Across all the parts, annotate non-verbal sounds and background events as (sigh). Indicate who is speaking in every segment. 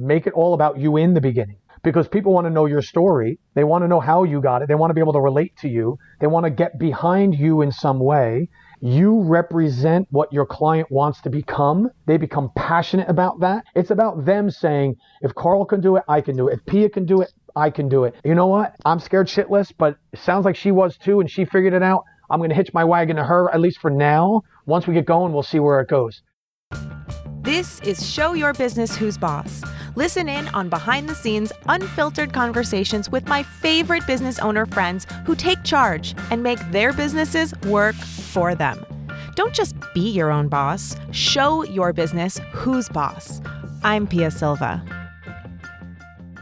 Speaker 1: make it all about you in the beginning because people want to know your story. They want to know how you got it. They want to be able to relate to you. They want to get behind you in some way. You represent what your client wants to become. They become passionate about that. It's about them saying, if Carl can do it, I can do it. If Pia can do it, I can do it. You know what? I'm scared shitless, but it sounds like she was too, and she figured it out. I'm going to hitch my wagon to her, at least for now. Once we get going, we'll see where it goes.
Speaker 2: This is Show Your Business Who's Boss. Listen in on behind the scenes, unfiltered conversations with my favorite business owner friends who take charge and make their businesses work for them. Don't just be your own boss, show your business who's boss. I'm Pia Silva.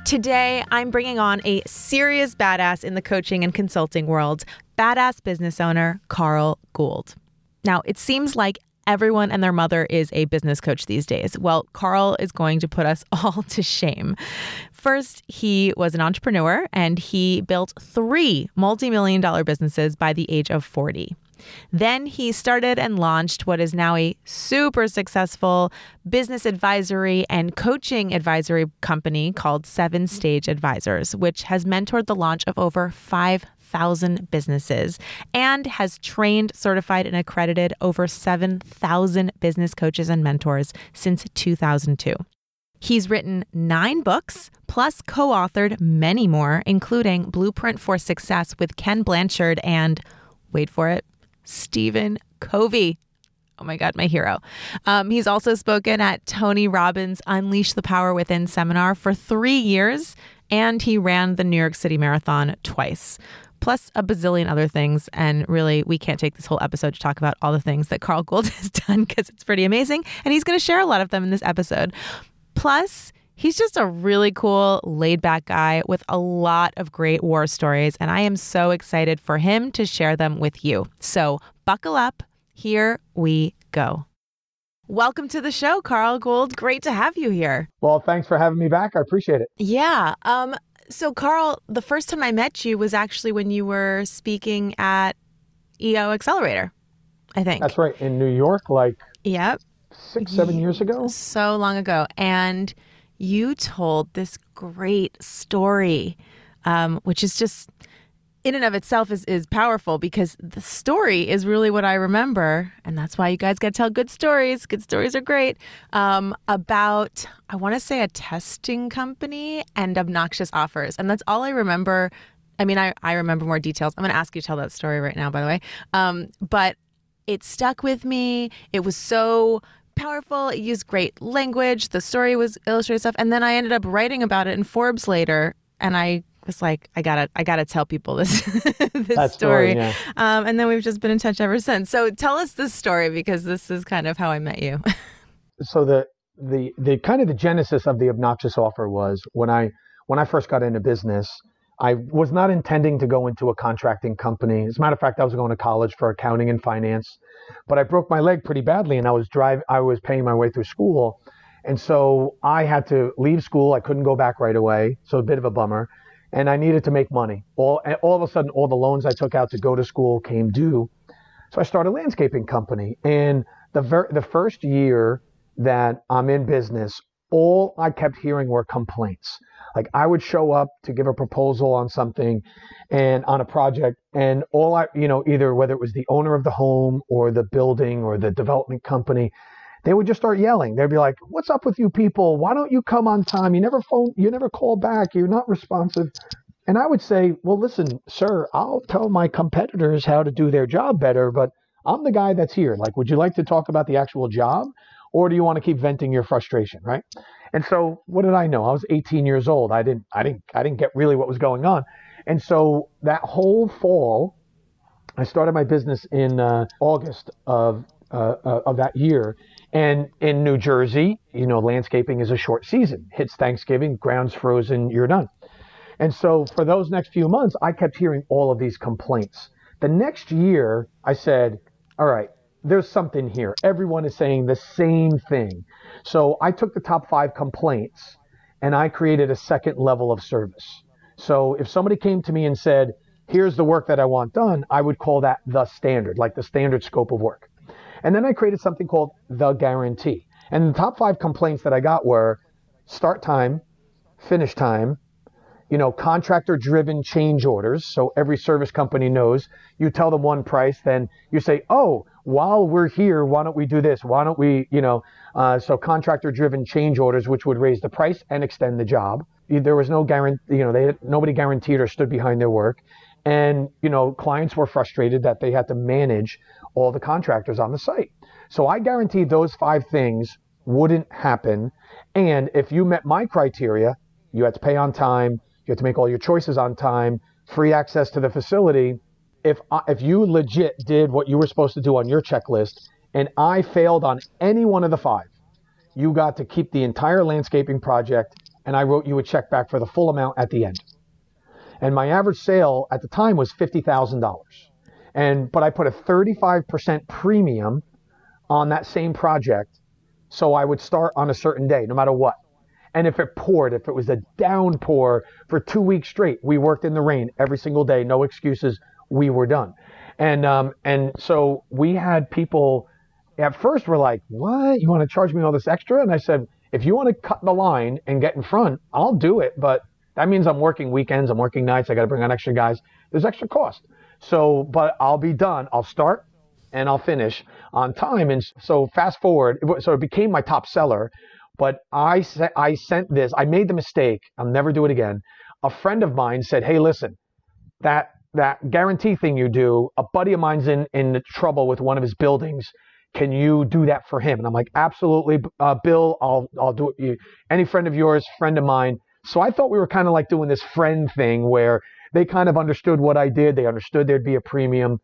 Speaker 2: Today, I'm bringing on a serious badass in the coaching and consulting world, badass business owner Carl Gould. Now, it seems like everyone and their mother is a business coach these days. Well, Carl is going to put us (laughs) all to shame. First, he was an entrepreneur and he built three multi million dollar businesses by the age of 40. Then he started and launched what is now a super successful business advisory and coaching advisory company called Seven Stage Advisors, which has mentored the launch of over 5,000 businesses and has trained, certified, and accredited over 7,000 business coaches and mentors since 2002. He's written nine books, plus co authored many more, including Blueprint for Success with Ken Blanchard and, wait for it, Stephen Covey. Oh my God, my hero. Um, he's also spoken at Tony Robbins' Unleash the Power Within seminar for three years, and he ran the New York City Marathon twice, plus a bazillion other things. And really, we can't take this whole episode to talk about all the things that Carl Gould (laughs) has done because it's pretty amazing. And he's going to share a lot of them in this episode. Plus, He's just a really cool, laid back guy with a lot of great war stories, and I am so excited for him to share them with you. So buckle up. Here we go. Welcome to the show, Carl Gould. Great to have you here.
Speaker 1: Well, thanks for having me back. I appreciate it.
Speaker 2: Yeah. Um, so, Carl, the first time I met you was actually when you were speaking at EO Accelerator, I think.
Speaker 1: That's right. In New York, like
Speaker 2: yep.
Speaker 1: six, seven years ago.
Speaker 2: So long ago. And you told this great story, um, which is just in and of itself is, is powerful because the story is really what I remember. And that's why you guys got to tell good stories. Good stories are great. Um, about, I want to say, a testing company and obnoxious offers. And that's all I remember. I mean, I, I remember more details. I'm going to ask you to tell that story right now, by the way. Um, but it stuck with me. It was so powerful. It used great language. The story was illustrated stuff. And then I ended up writing about it in Forbes later. And I was like, I gotta, I gotta tell people this, (laughs) this
Speaker 1: That
Speaker 2: story.
Speaker 1: story, yeah.
Speaker 2: um, and then we've just been in touch ever since. So tell us this story because this is kind of how I met you. (laughs)
Speaker 1: So the the the kind of the genesis of the obnoxious offer was when I when I first got into business. I was not intending to go into a contracting company. As a matter of fact, I was going to college for accounting and finance, but I broke my leg pretty badly, and I was drive. I was paying my way through school, and so I had to leave school. I couldn't go back right away, so a bit of a bummer. And I needed to make money. All all of a sudden, all the loans I took out to go to school came due, so I started a landscaping company. And the ver- the first year that I'm in business, all I kept hearing were complaints. Like I would show up to give a proposal on something and on a project and all I, you know, either whether it was the owner of the home or the building or the development company, they would just start yelling. They'd be like, "What's up with you people? Why don't you come on time? You never phone, you never call back. You're not responsive." And I would say, "Well, listen, sir, I'll tell my competitors how to do their job better, but I'm the guy that's here. Like, would you like to talk about the actual job or do you want to keep venting your frustration, right?" And so, what did I know? I was 18 years old. I didn't, I didn't, I didn't get really what was going on. And so that whole fall, I started my business in uh, August of uh, uh, of that year. And in New Jersey, you know, landscaping is a short season. Hits Thanksgiving, ground's frozen, you're done. And so for those next few months, I kept hearing all of these complaints. The next year, I said, all right, there's something here. Everyone is saying the same thing. So I took the top five complaints and I created a second level of service. So if somebody came to me and said, here's the work that I want done, I would call that the standard, like the standard scope of work. And then I created something called the guarantee. And the top five complaints that I got were start time, finish time, you know, contractor driven change orders. So every service company knows you tell them one price, then you say, oh, while we're here, why don't we do this? Why don't we, you know, uh, so contractor driven change orders, which would raise the price and extend the job. There was no guarantee, you know, they nobody guaranteed or stood behind their work. And, you know, clients were frustrated that they had to manage all the contractors on the site. So I guaranteed those five things wouldn't happen. And if you met my criteria, you had to pay on time, you had to make all your choices on time, free access to the facility. If if you legit did what you were supposed to do on your checklist and I failed on any one of the five, you got to keep the entire landscaping project and I wrote you a check back for the full amount at the end. And my average sale at the time was $50,000. And but I put a 35% premium on that same project so I would start on a certain day no matter what. And if it poured, if it was a downpour for two weeks straight, we worked in the rain every single day, no excuses. We were done, and um, and so we had people at first were like, "What? You want to charge me all this extra?" And I said, "If you want to cut the line and get in front, I'll do it, but that means I'm working weekends, I'm working nights, I got to bring on extra guys. There's extra cost. So, but I'll be done. I'll start and I'll finish on time. And so fast forward, so it became my top seller. But I I sent this. I made the mistake. I'll never do it again. A friend of mine said, "Hey, listen, that that guarantee thing you do. A buddy of mine's in in trouble with one of his buildings. Can you do that for him?" And I'm like, "Absolutely, uh, Bill. I'll I'll do it. Any friend of yours, friend of mine." So I thought we were kind of like doing this friend thing where they kind of understood what I did. They understood there'd be a premium.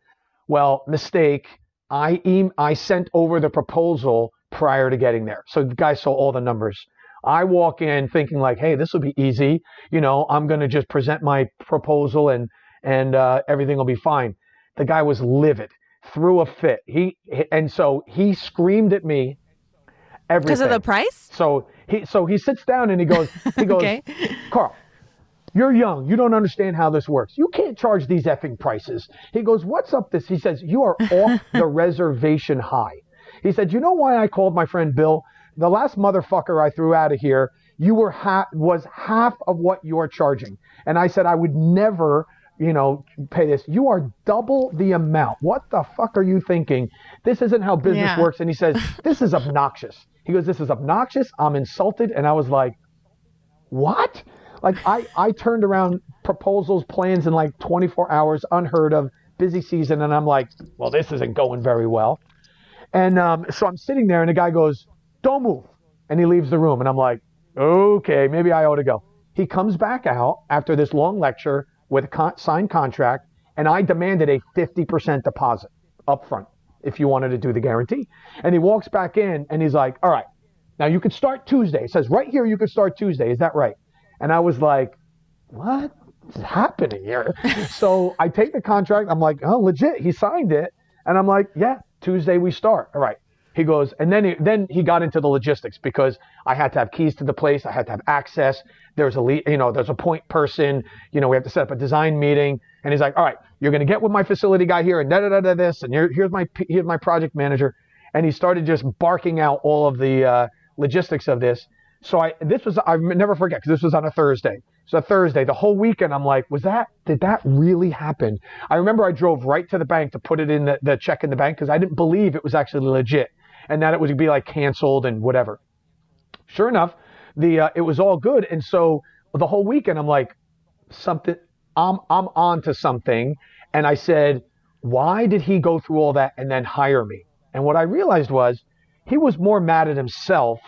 Speaker 1: Well, mistake. I e- I sent over the proposal prior to getting there. So the guy saw all the numbers. I walk in thinking like, hey, this will be easy. You know, I'm going to just present my proposal and and uh, everything will be fine. The guy was livid, threw a fit. He and so he screamed at me. Everything.
Speaker 2: Because of the price.
Speaker 1: So he so he sits down and he goes he (laughs) goes, okay. Carl, you're young. You don't understand how this works. You can't charge these effing prices. He goes, what's up this? He says, you are off (laughs) the reservation high. He said, You know why I called my friend Bill? The last motherfucker I threw out of here, you were ha- was half of what you're charging. And I said, I would never, you know, pay this. You are double the amount. What the fuck are you thinking? This isn't how business yeah. works. And he says, (laughs) This is obnoxious. He goes, This is obnoxious. I'm insulted. And I was like, What? Like I, I turned around proposals, plans in like 24 hours, unheard of, busy season, and I'm like, well, this isn't going very well. And um, so I'm sitting there, and the guy goes, "Don't move," and he leaves the room, and I'm like, "Okay, maybe I ought to go." He comes back out after this long lecture with a con- signed contract, and I demanded a 50% deposit up front if you wanted to do the guarantee. And he walks back in, and he's like, "All right, now you could start Tuesday." It says right here you could start Tuesday. Is that right? And I was like, what is happening here? (laughs) so I take the contract. I'm like, oh, legit. He signed it. And I'm like, yeah, Tuesday we start. All right. He goes, and then he, then he got into the logistics because I had to have keys to the place. I had to have access. There's a lead, you know, there's a point person. You know, we have to set up a design meeting. And he's like, all right, you're going to get with my facility guy here and da da da da this. And here, here's my here's my project manager. And he started just barking out all of the uh, logistics of this. So I this was I never forget because this was on a Thursday. So Thursday, the whole weekend, I'm like, was that, did that really happen? I remember I drove right to the bank to put it in the, the check in the bank because I didn't believe it was actually legit and that it would be like canceled and whatever. Sure enough, the, uh, it was all good. And so the whole weekend, I'm like, something, I'm, I'm on to something. And I said, why did he go through all that and then hire me? And what I realized was he was more mad at himself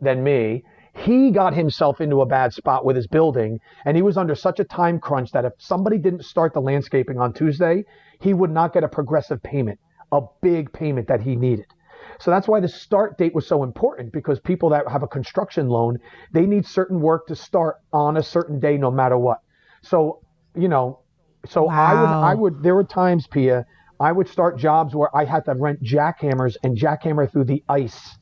Speaker 1: than me he got himself into a bad spot with his building, and he was under such a time crunch that if somebody didn't start the landscaping on Tuesday, he would not get a progressive payment, a big payment that he needed. So that's why the start date was so important because people that have a construction loan, they need certain work to start on a certain day no matter what. So, you know, so wow. I would I would there were times, Pia, I would start jobs where I had to rent jackhammers and jackhammer through the ice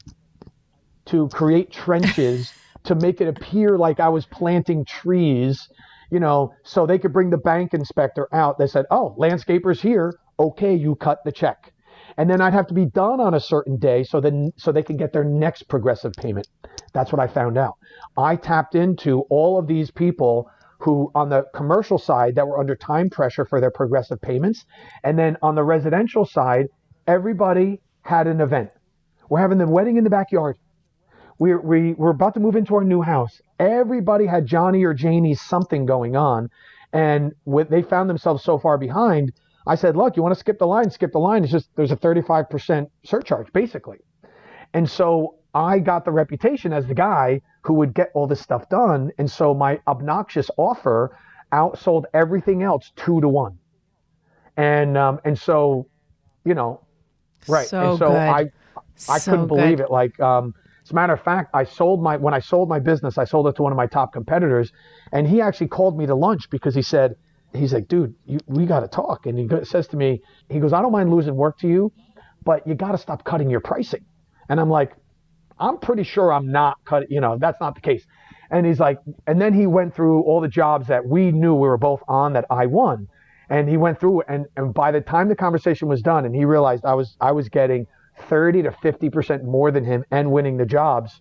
Speaker 1: to create trenches to make it appear like I was planting trees, you know, so they could bring the bank inspector out. They said, "Oh, landscapers here. Okay, you cut the check." and then I'd have to be done on a certain day so then so they can get their next progressive payment. That's what I found out. I tapped into all of these people who on the commercial side that were under time pressure for their progressive payments, and then on the residential side, everybody had an event. We're having the wedding in the backyard. We're, we, we're about to move into our new house. Everybody had Johnny or Janie's something going on. And with, they found themselves so far behind. I said, look, you want to skip the line? Skip the line. It's just there's a 35% surcharge, basically. And so I got the reputation as the guy who would get all this stuff done. And so my obnoxious offer outsold everything else two to one. And um, and so, you know, right.
Speaker 2: So
Speaker 1: and so
Speaker 2: good.
Speaker 1: I I
Speaker 2: So
Speaker 1: couldn't believe
Speaker 2: good.
Speaker 1: it. Like, um, as a matter of fact, I sold my when I sold my business, I sold it to one of my top competitors, and he actually called me to lunch because he said, he's like, dude, you, we got to talk. And he says to me, he goes, I don't mind losing work to you, but you got to stop cutting your pricing. And I'm like, I'm pretty sure I'm not cutting. You know, that's not the case. And he's like, and then he went through all the jobs that we knew we were both on that I won. And he went through and, and by the time the conversation was done and he realized I was I was getting 30 to 50% more than him and winning the jobs,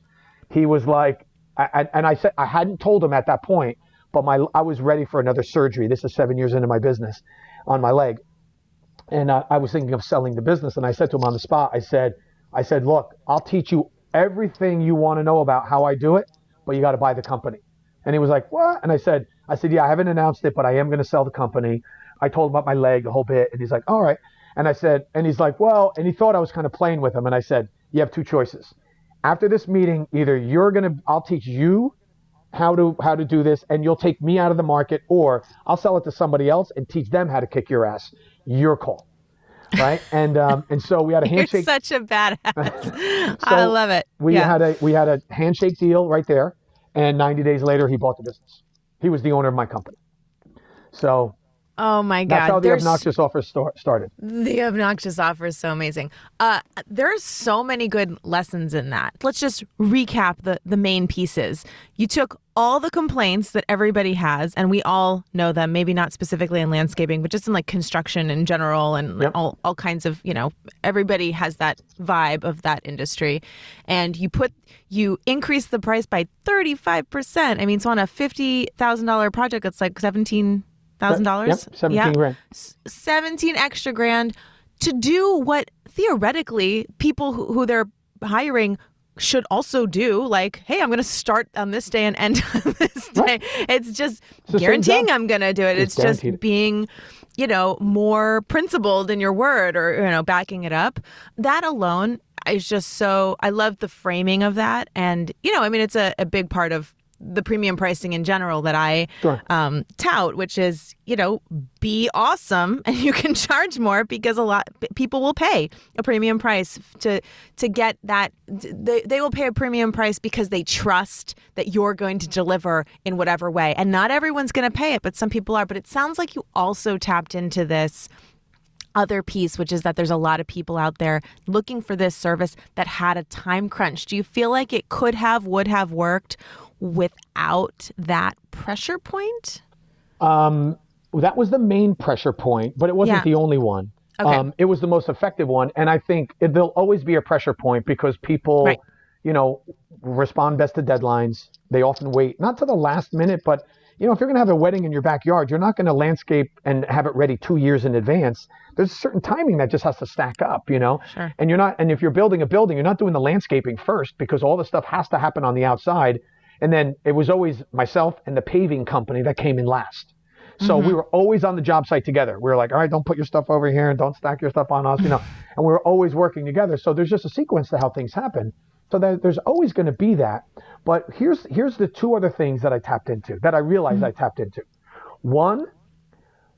Speaker 1: he was like, I, and I said, I hadn't told him at that point, but my, I was ready for another surgery. This is seven years into my business on my leg. And I, I was thinking of selling the business. And I said to him on the spot, I said, I said, look, I'll teach you everything you want to know about how I do it, but you got to buy the company. And he was like, what? And I said, I said, yeah, I haven't announced it, but I am going to sell the company. I told him about my leg, the whole bit. And he's like, all right. And I said, and he's like, well, and he thought I was kind of playing with him. And I said, you have two choices. After this meeting, either you're going to, I'll teach you how to how to do this and you'll take me out of the market or I'll sell it to somebody else and teach them how to kick your ass. Your call. Right? (laughs) and um and so we had a handshake.
Speaker 2: You're such a badass. (laughs) I love it.
Speaker 1: we
Speaker 2: yeah.
Speaker 1: had a we had a handshake deal right there and 90 days later he bought the business. He was the owner of my company. So
Speaker 2: oh my God.
Speaker 1: that's how the
Speaker 2: There's-
Speaker 1: obnoxious offer sto- started.
Speaker 2: The obnoxious offer is so amazing. Uh, there's so many good lessons in that. Let's just recap the the main pieces. You took all the complaints that everybody has, and we all know them. Maybe not specifically in landscaping, but just in like construction in general, and
Speaker 1: Yep.
Speaker 2: all all kinds of you know. Everybody has that vibe of that industry, and you put you increase the price by thirty five percent. I mean, so on a fifty thousand dollar project, it's like seventeen thousand dollars.
Speaker 1: Yep, 17 grand.
Speaker 2: 17 extra grand to do what theoretically people who, who they're hiring should also do like hey i'm going to start on this day and end (laughs) on this day.
Speaker 1: Right.
Speaker 2: it's just
Speaker 1: same
Speaker 2: guaranteeing i'm going to do it.
Speaker 1: It's
Speaker 2: it's, just being you know more principled in your word or you know backing it up. That alone is just so i love the framing of that. And you know i mean it's a, a big part of the premium pricing in general that I
Speaker 1: Sure.
Speaker 2: um, tout, which is you know be awesome (laughs) and you can charge more because a lot people will pay a premium price to to get that they, they will pay a premium price because they trust that you're going to deliver in whatever way and not everyone's going to pay it but some people are but it sounds like you also tapped into this other piece, which is that there's a lot of people out there looking for this service that had a time crunch. Do you feel like it could have, would have worked without that pressure point?
Speaker 1: Um, that was the main pressure point, but it wasn't
Speaker 2: Yeah.
Speaker 1: the only one.
Speaker 2: Okay.
Speaker 1: Um, it was the most effective one, and I think it, there'll always be a pressure point because people,
Speaker 2: Right.
Speaker 1: you know, respond best to deadlines. They often wait not to the last minute, but you know, if you're going to have a wedding in your backyard, you're not going to landscape and have it ready two years in advance. There's a certain timing that just has to stack up, you know.
Speaker 2: Sure.
Speaker 1: And you're not, and if you're building a building, you're not doing the landscaping first because all the stuff has to happen on the outside. And then it was always myself and the paving company that came in last. So we mm-hmm. were always on the job site together. We were like, all right, don't put your stuff over here and don't stack your stuff on us, you know. (laughs) and we were always working together. So there's just a sequence to how things happen. So there, there's always going to be that. But here's here's the two other things that I tapped into that I realized mm-hmm. I tapped into. One,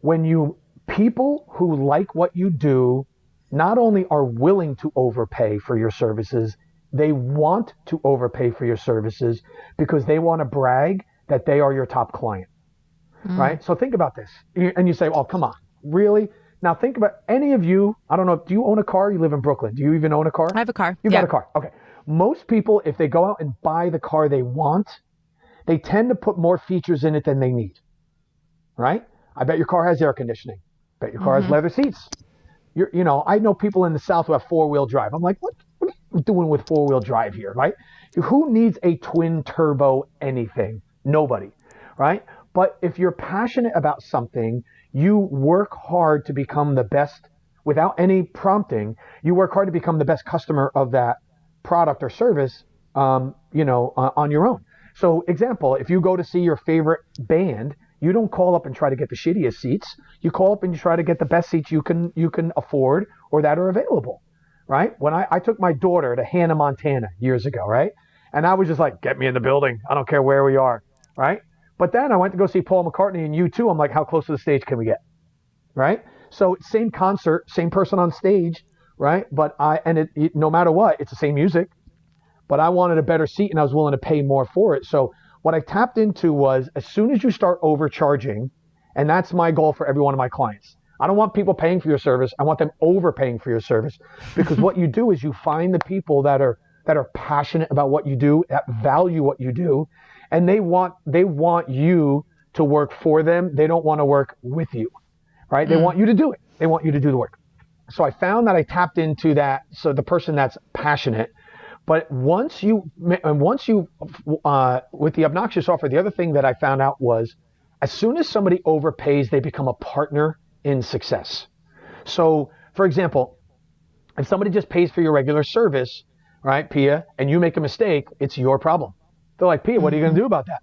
Speaker 1: when you people who like what you do not only are willing to overpay for your services, they want to overpay for your services because they want to brag that they are your top client. Mm. Right? So think about this. And you say, "Oh, come on. Really?" Now think about any of you, I don't know, do you own a car? You live in Brooklyn. Do you even own a car?
Speaker 2: I have a car.
Speaker 1: You've
Speaker 2: yeah.
Speaker 1: got a car. Okay. Most people, if they go out and buy the car they want, they tend to put more features in it than they need. Right? I bet your car has air conditioning. Bet your car has mm-hmm. leather seats. you're, you know, I know people in the South who have four wheel drive. I'm like, what, you doing with four wheel drive here, right? Who needs a twin turbo anything? Nobody, right? But if you're passionate about something, you work hard to become the best without any prompting. You work hard to become the best customer of that product or service, um, you know, on your own. So, example, if you go to see your favorite band, you don't call up and try to get the shittiest seats. You call up and you try to get the best seats you can you can afford or that are available, right? When I, I took my daughter to Hannah, Montana years ago, right? And I was just like, get me in the building. I don't care where we are, right? But then I went to go see Paul McCartney and U2. I'm like, how close to the stage can we get? Right? So same concert, same person on stage, right? But I and it, it no matter what, it's the same music. But I wanted a better seat and I was willing to pay more for it. So what I tapped into was as soon as you start overcharging, and that's my goal for every one of my clients. I don't want people paying for your service. I want them overpaying for your service because what you do is you find the people that are that are passionate about what you do, that value what you do, and they want they want you to work for them. They don't want to work with you. Right? Mm. They want you to do it. They want you to do the work. So I found that I tapped into that so the person that's passionate but once you, and once you, uh, with the obnoxious offer, the other thing that I found out was, as soon as somebody overpays, they become a partner in success. So, for example, if somebody just pays for your regular service, right, Pia, and you make a mistake, it's your problem. They're like, Pia, what are you going to do about that?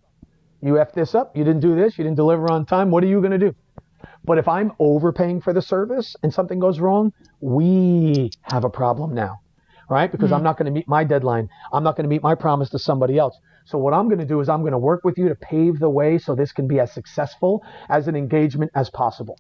Speaker 1: You f this up. You didn't do this. You didn't deliver on time. What are you going to do? But if I'm overpaying for the service and something goes wrong, we have a problem now right? Because mm-hmm. I'm not going to meet my deadline. I'm not going to meet my promise to somebody else. So what I'm going to do is I'm going to work with you to pave the way so this can be as successful as an engagement as possible.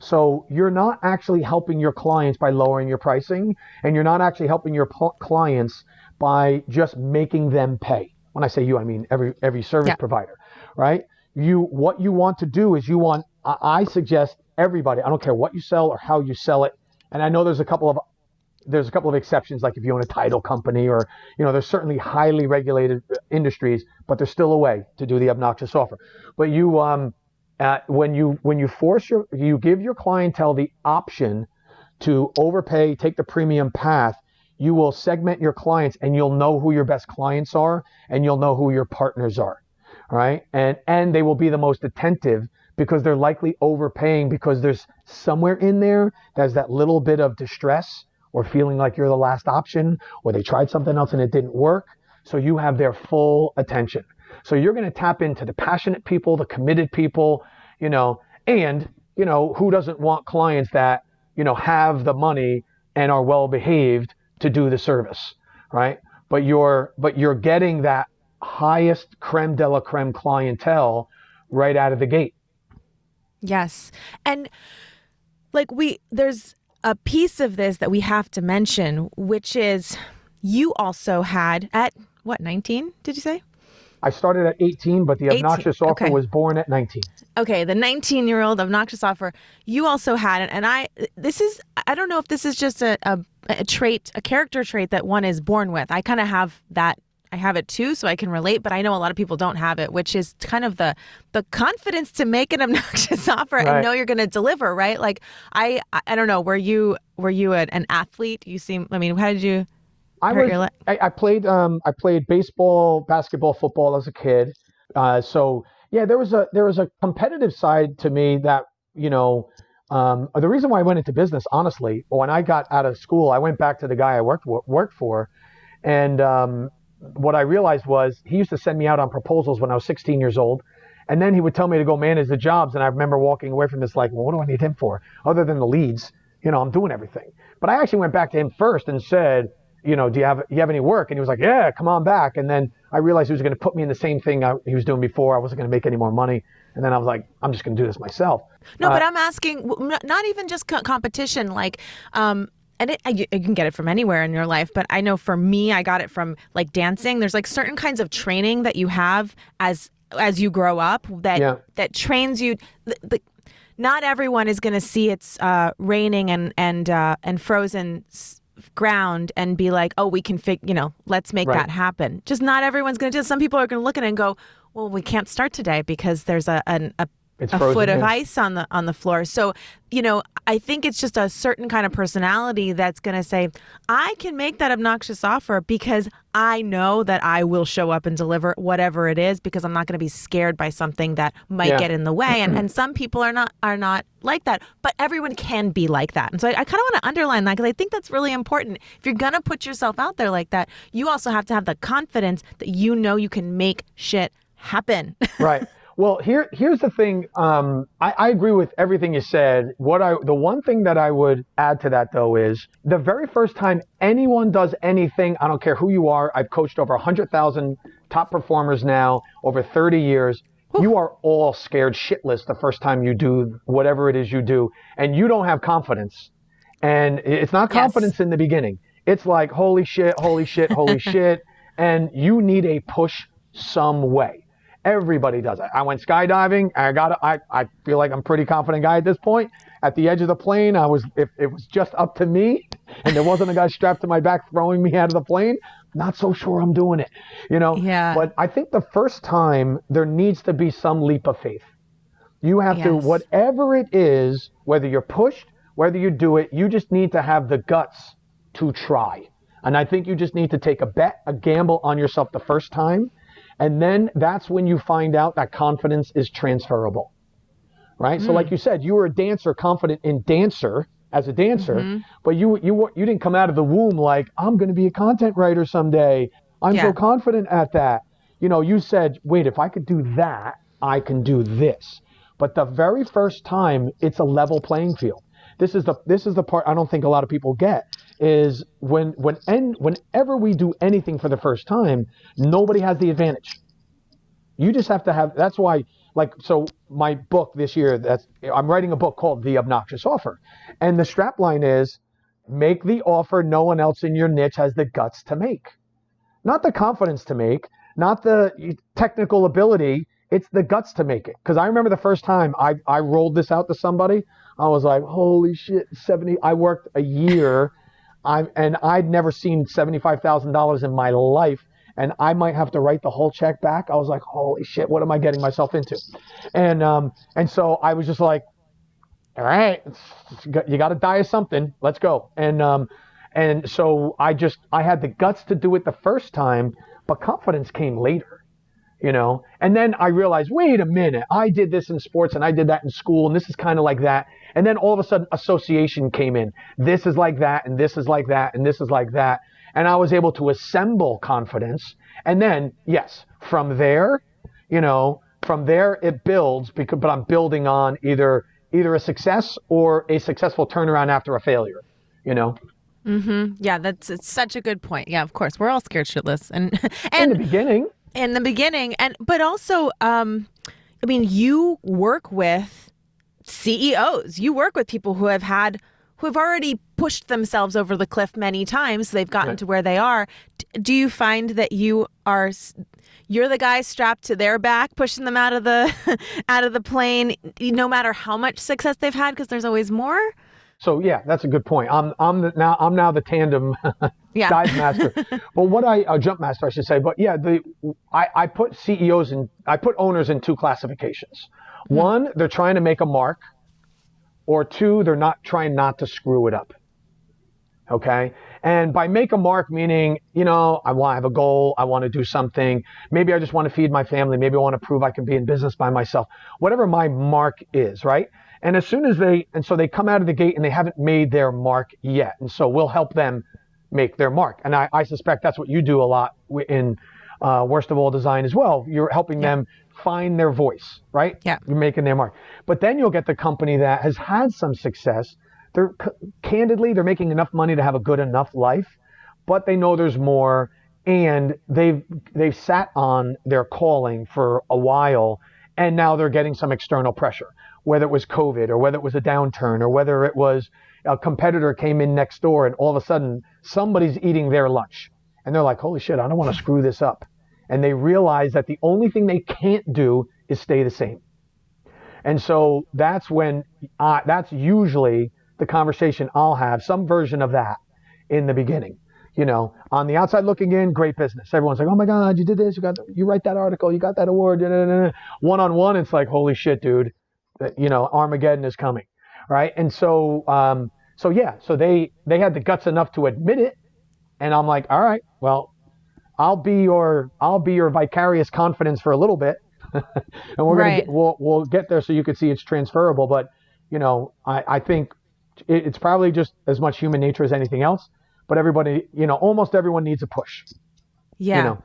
Speaker 1: So you're not actually helping your clients by lowering your pricing, and you're not actually helping your pl- clients by just making them pay. When I say you, I mean every every service yeah. provider, right? You what you want to do is you want. I suggest everybody. I don't care what you sell or how you sell it. And I know there's a couple of there's a couple of exceptions, like if you own a title company or, you know, there's certainly highly regulated industries, but there's still a way to do the obnoxious offer. But you, um, uh, when you when you force your you give your clientele the option to overpay, take the premium path, you will segment your clients and you'll know who your best clients are and you'll know who your partners are, right? And and they will be the most attentive because they're likely overpaying because there's somewhere in there there's that little bit of distress or feeling like you're the last option or they tried something else and it didn't work. So you have their full attention. So you're going to tap into the passionate people, the committed people, you know, and, you know, who doesn't want clients that, you know, have the money and are well behaved to do the service, right? But you're, but you're getting that highest creme de la creme clientele right out of the gate.
Speaker 2: Yes. And like we, there's, a piece of this that we have to mention, which is you also had at what, 19, did you say?
Speaker 1: I started at 18, but the 18. obnoxious offer okay. was born at 19.
Speaker 2: Okay, the 19 year old obnoxious offer. You also had it. And I, this is, I don't know if this is just a, a, a trait, a character trait that one is born with. I kind of have that I have it too, so I can relate. But I know a lot of people don't have it, which is kind of the the confidence to make an (laughs) obnoxious offer right. and know you're going to deliver. Right? Like I, I don't know. Were you were you an athlete? You seem. I mean, how did you?
Speaker 1: I was. I, I, played. Um, I played baseball, basketball, football as a kid. Uh, so yeah, there was a there was a competitive side to me that you know. Um, the reason why I went into business, honestly, when I got out of school, I went back to the guy I worked worked for, and um, what I realized was he used to send me out on proposals when I was 16 years old. And then he would tell me to go manage the jobs. And I remember walking away from this like, well, what do I need him for? Other than the leads, you know, I'm doing everything. But I actually went back to him first and said, you know, do you have, you have any work? And he was like, yeah, come on back. And then I realized he was going to put me in the same thing I, he was doing before. I wasn't going to make any more money. And then I was like, I'm just going to do this myself.
Speaker 2: No, uh, but I'm asking, not even just competition. Like, um, and it, you, you can get it from anywhere in your life but i know for me i got it from like dancing there's like certain kinds of training that you have as as you grow up that yeah. that trains you the, the, not everyone is going to see it's uh, raining and and uh, and frozen ground and be like, oh, we can fig, you know, let's make right. that happen. Just not everyone's going to do. It. Some people are going to look at it and go, well, we can't start today because there's a, an, a
Speaker 1: It's
Speaker 2: a foot of
Speaker 1: in.
Speaker 2: ice on the on the floor. So, you know, I think it's just a certain kind of personality that's going to say, "I can make that obnoxious offer because I know that I will show up and deliver whatever it is because I'm not going to be scared by something that might
Speaker 1: Yeah.
Speaker 2: get in the way." And (clears throat) and some people are not are not like that, but everyone can be like that. And so I, I kind of want to underline that because I think that's really important. If you're going to put yourself out there like that, you also have to have the confidence that you know you can make shit happen. (laughs)
Speaker 1: right. Well, here here's the thing. Um, I, I agree with everything you said. What I the one thing that I would add to that though is the very first time anyone does anything, I don't care who you are. I've coached over hundred thousand top performers now over 30 years. You are all scared shitless the first time you do whatever it is you do, and you don't have confidence. And it's not
Speaker 2: Yes.
Speaker 1: confidence in the beginning. It's like holy shit, holy shit, holy (laughs) shit, and you need a push some way. Everybody does it. I went skydiving. I got. I I feel like I'm a pretty confident guy at this point. At the edge of the plane, I was. If it was just up to me, and there wasn't a guy strapped to my back throwing me out of the plane, not so sure I'm doing it. You know.
Speaker 2: Yeah.
Speaker 1: But I think the first time there needs to be some leap of faith. You have to whatever it is, whether you're pushed, whether you do it, you just need to have the guts to try. And I think you just need to take a bet, a gamble on yourself the first time. And then that's when you find out that confidence is transferable. Right? So hmm. like you said, you were a dancer, confident in dancer as a dancer, mm-hmm. but you you you didn't come out of the womb like I'm going to be a content writer someday. I'm
Speaker 2: Yeah.
Speaker 1: so confident at that. You know, you said, "Wait, if I could do that, I can do this." But the very first time, it's a level playing field. This is the this is the part I don't think a lot of people get is when when and whenever we do anything for the first time, nobody has the advantage. You just have to have. That's why, like, so my book this year. That's I'm writing a book called The Obnoxious Offer, and the strap line is, make the offer no one else in your niche has the guts to make, not the confidence to make, not the technical ability. It's the guts to make it. Because I remember the first time I I rolled this out to somebody, I was like, holy shit, seventy. I worked a year. I and I'd never seen seventy-five thousand dollars in my life, and I might have to write the whole check back. I was like, holy shit, what am I getting myself into? And um and so I was just like, all right, you got to die of something. Let's go. And um and so I just I had the guts to do it the first time, but confidence came later you know? And then i realized wait a minute i did this in sports and i did that in school and this is kind of like that. And then all of a sudden association came in. This is like that and this is like that and this is like that. And i was able to assemble confidence. And then yes from there you know from there it builds because but i'm building on either either a success or a successful turnaround after a failure you know? Mm-hmm.
Speaker 2: Yeah, that's it's such a good point. Yeah, of course, we're all scared shitless, and and (laughs)
Speaker 1: in the beginning
Speaker 2: in the beginning, and but also, um, I mean, you work with CEOs. You work with people who have had who have already pushed themselves over the cliff many times. So they've gotten
Speaker 1: Right.
Speaker 2: to where they are. Do you find that you are you're the guy strapped to their back, pushing them out of the (laughs) out of the plane, no matter how much success they've had, because there's always more.
Speaker 1: So yeah, that's a good point. I'm I'm the, now I'm now the tandem (laughs)
Speaker 2: Yeah.
Speaker 1: dive master. (laughs) but what I uh, jump master I should say. But yeah, the I, I put CEOs and I put owners in two classifications. One, they're trying to make a mark, or two, they're not trying not to screw it up. Okay. And by make a mark, meaning, you know, I want, I have a goal. I want to do something. Maybe I just want to feed my family. Maybe I want to prove I can be in business by myself. Whatever my mark is, right? And as soon as they, and so they come out of the gate and they haven't made their mark yet. And so we'll help them make their mark. And I, I suspect that's what you do a lot in uh, Worst of All Design as well. You're helping them find their voice, right?
Speaker 2: Yeah.
Speaker 1: You're making their mark. But then you'll get the company that has had some success. They're c- candidly, they're making enough money to have a good enough life, but they know there's more, and they've they've sat on their calling for a while, and now they're getting some external pressure, whether it was COVID or whether it was a downturn or whether it was a competitor came in next door and all of a sudden somebody's eating their lunch, and they're like, holy shit, I don't want to screw this up, and they realize that the only thing they can't do is stay the same. And so that's when I, that's usually the conversation I'll have, some version of that in the beginning. You know, on the outside looking in, great business. Everyone's like, "Oh my God, you did this! You got, you write that article, you got that award." One on one, it's like, "Holy shit, dude! That, you know, Armageddon is coming, right? And so, um, so yeah, so they they had the guts enough to admit it, and I'm like, all right, well, I'll be your I'll be your vicarious confidence for a little bit, (laughs) and we're
Speaker 2: Right.
Speaker 1: gonna get, we'll we'll get there so you can see it's transferable. But you know, I I think it, it's probably just as much human nature as anything else. But everybody, you know, almost everyone needs a push.
Speaker 2: Yeah.
Speaker 1: You know,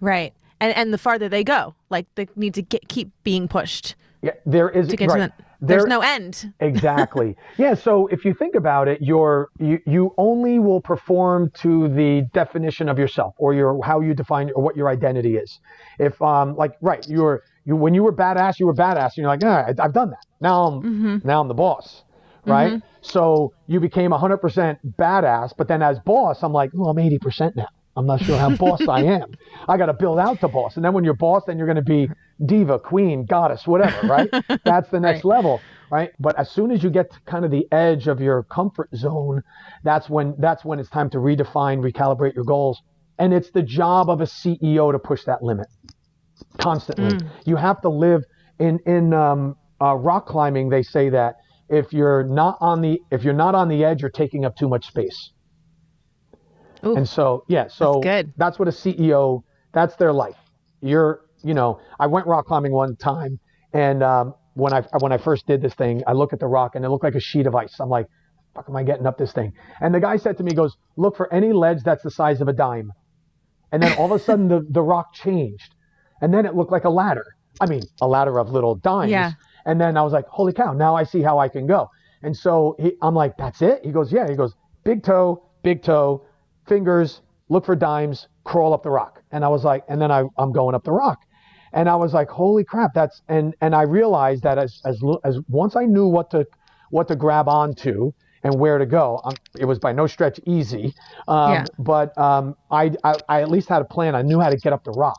Speaker 2: Right. And and the farther they go, like they need to get, keep being pushed
Speaker 1: yeah, there is
Speaker 2: to get
Speaker 1: right.
Speaker 2: to the. There's
Speaker 1: There-
Speaker 2: no end. (laughs)
Speaker 1: exactly. Yeah. So if you think about it, you're you you only will perform to the definition of yourself or your how you define or what your identity is. If um like right, you're you when you were badass, you were badass. And you're like, yeah, I, I've done that. Now I'm now I'm the boss, right? So you became 100% badass, but then as boss, I'm like, well, I'm 80% now. I'm not sure how (laughs) boss I am. I got to build out to boss. And then when you're boss, then you're going to be diva, queen, goddess, whatever, (laughs) right? That's the next level, right? But as soon as you get to kind of the edge of your comfort zone, that's when that's when it's time to redefine, recalibrate your goals. And it's the job of a CEO to push that limit constantly. You have to live in in um, uh, rock climbing. They say that if you're not on the if you're not on the edge, you're taking up too much space.
Speaker 2: Ooh.
Speaker 1: And so yeah, so
Speaker 2: That's good.
Speaker 1: that's what a CEO. That's their life. You're you know I went rock climbing one time, and um, when I when I first did this thing, I look at the rock and it looked like a sheet of ice. I'm like, fuck, am I getting up this thing? And the guy said to me, he goes, look for any ledge that's the size of a dime. And then all of a sudden the, the rock changed. And then it looked like a ladder. I mean, a ladder of little dimes.
Speaker 2: Yeah.
Speaker 1: And then I was like, holy cow, now I see how I can go. And so he, I'm like, that's it? He goes, yeah. He goes, big toe, big toe, fingers, look for dimes, crawl up the rock. And I was like, and then I, I'm going up the rock. And I was like, holy crap, that's, and, and I realized that as, as, as once I knew what to, what to grab onto and where to go, um, it was by no stretch easy. Um,
Speaker 2: Yeah.
Speaker 1: But um, I, I, I at least had a plan. I knew how to get up the rock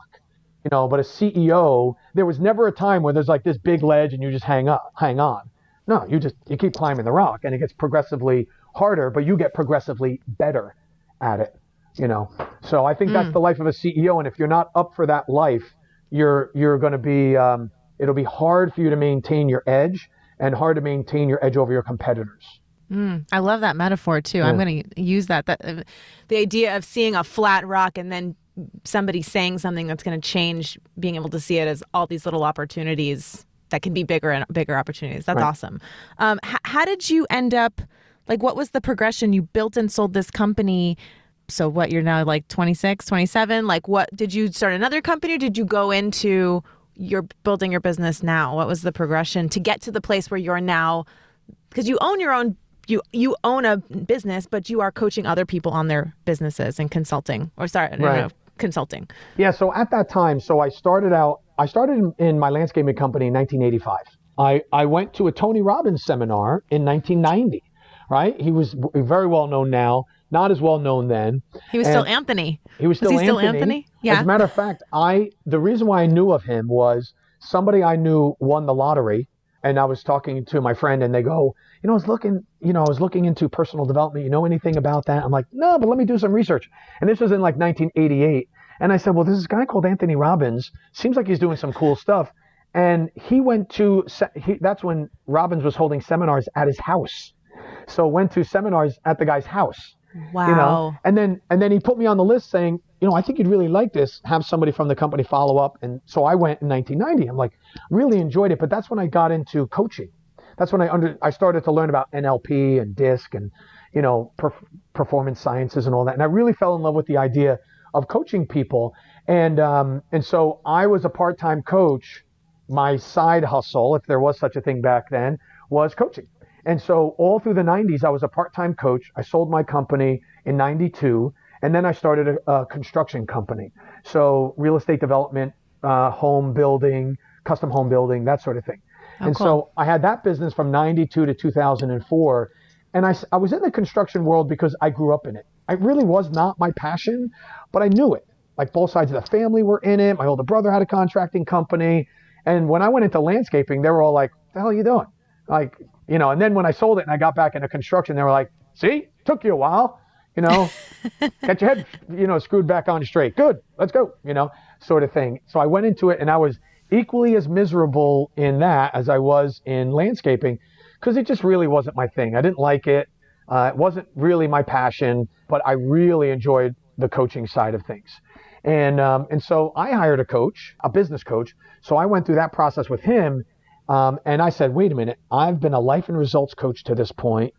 Speaker 1: you know but a ceo there was never a time where there's like this big ledge and you just hang up hang on no you just you keep climbing the rock and it gets progressively harder but you get progressively better at it you know so i think that's the life of a ceo and if you're not up for that life you're you're going to be um, it'll be hard for you to maintain your edge and hard to maintain your edge over your competitors
Speaker 2: I love that metaphor too. I'm going to use that. That uh, the idea of seeing a flat rock and then somebody saying something that's going to change, being able to see it as all these little opportunities that can be bigger and bigger opportunities. That's
Speaker 1: Right.
Speaker 2: awesome. Um, h- how did you end up? Like, what was the progression? You built and sold this company. So what? You're now like 26, 27. Like, what did you start another company? Or did you go into you're building your business now? What was the progression to get to the place where you're now? because you own your own you you own a business but you are coaching other people on their businesses and consulting or sorry no, no,
Speaker 1: Right.
Speaker 2: consulting
Speaker 1: Yeah, so at that time, so I started out, I started in, in my landscaping company in 1985. I, I went to a Tony Robbins seminar in 1990, right? He was very well known now, not as well known then.
Speaker 2: he was still anthony
Speaker 1: He was still
Speaker 2: he still
Speaker 1: Anthony.
Speaker 2: Yeah.
Speaker 1: As a matter of fact, I the reason why I knew of him was somebody I knew won the lottery, and I was talking to my friend, and they go, you know, I was looking, you know, I was looking into personal development. You know anything about that? I'm like, no, but let me do some research. And this was in like 1988, and I said, well, this guy called Anthony Robbins. Seems like he's doing some cool stuff. And he went to, he, that's when Robbins was holding seminars at his house. So went to seminars at the guy's house
Speaker 2: wow
Speaker 1: you know? And then and then he put me on the list saying you know i think you'd really like this. Have somebody from the company follow up. And so i went in 1990 i'm like really enjoyed it. But that's when i got into coaching. That's when i under i started to learn about nlp and disc and you know perf- performance sciences and all that. And i really fell in love with the idea of coaching people. And um, and so i was a part-time coach. My side hustle if there was such a thing back then was coaching and so all through the 90s, I was a part-time coach. I sold my company in 92, and then I started a, a construction company. So real estate development, uh, home building, custom home building, that sort of thing. and so I had that business from 92 to 2004. And I, I was in the construction world because I grew up in it. It really was not my passion, but I knew it. Like both sides of the family were in it. My older brother had a contracting company. And when I went into landscaping, they were all like, the hell are you doing? Like, you know, and then when I sold it and I got back into construction, they were like, see, took you a while, you know, (laughs) get your head, you know, screwed back on straight. Good, let's go, you know, sort of thing. So I went into it and I was equally as miserable in that as I was in landscaping because it just really wasn't my thing. I didn't like it. Uh, it wasn't really my passion, but I really enjoyed the coaching side of things. And um, and so I hired a coach, a business coach. So I went through that process with him, um, and I said, wait a minute, I've been a life and results coach to this point.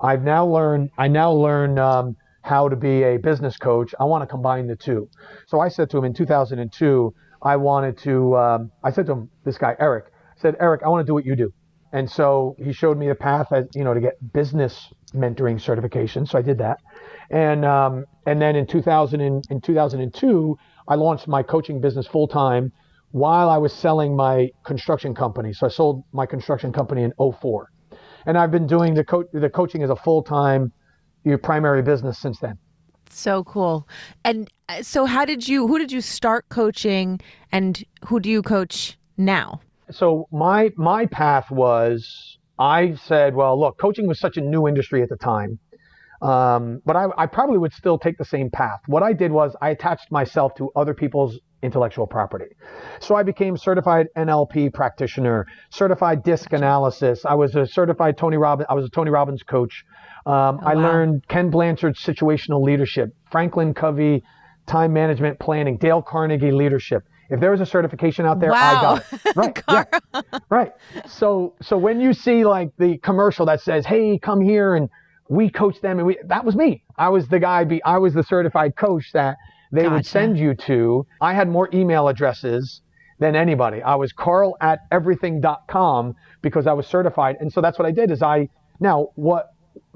Speaker 1: I've now learned. I now learn um, how to be a business coach. I want to combine the two. So I said to him in 2002, I wanted to. Um, I said to him, this guy Eric, I said, Eric, I want to do what you do. And so he showed me the path, as, you know, to get business mentoring certification. So I did that, and um, and then in 2000 in, in 2002, I launched my coaching business full time while I was selling my construction company. So I sold my construction company in 04. and I've been doing the co- the coaching as a full time, your primary business since then.
Speaker 2: So cool. And uh, so, how did you? Who did you start coaching, and who do you coach now?
Speaker 1: So my my path was I said, well, look, coaching was such a new industry at the time. Um, but I, I probably would still take the same path. What I did was I attached myself to other people's intellectual property. So I became certified NLP practitioner, certified disc analysis. I was a certified Tony Robbins. I was a Tony Robbins coach. Um,
Speaker 2: Oh,
Speaker 1: I
Speaker 2: wow.
Speaker 1: learned Ken Blanchard's situational leadership, Franklin Covey time management planning, Dale Carnegie leadership. If there was a certification out there, I got it. (laughs) Right. yeah. Right. So so when you see like the commercial that says, "Hey, come here and we coach them," and we that was me. I was the guy. Be I was the certified coach that they would send you to. I had more email addresses than anybody. I was Carl at everything.com because I was certified, and so that's what I did. Is I now what?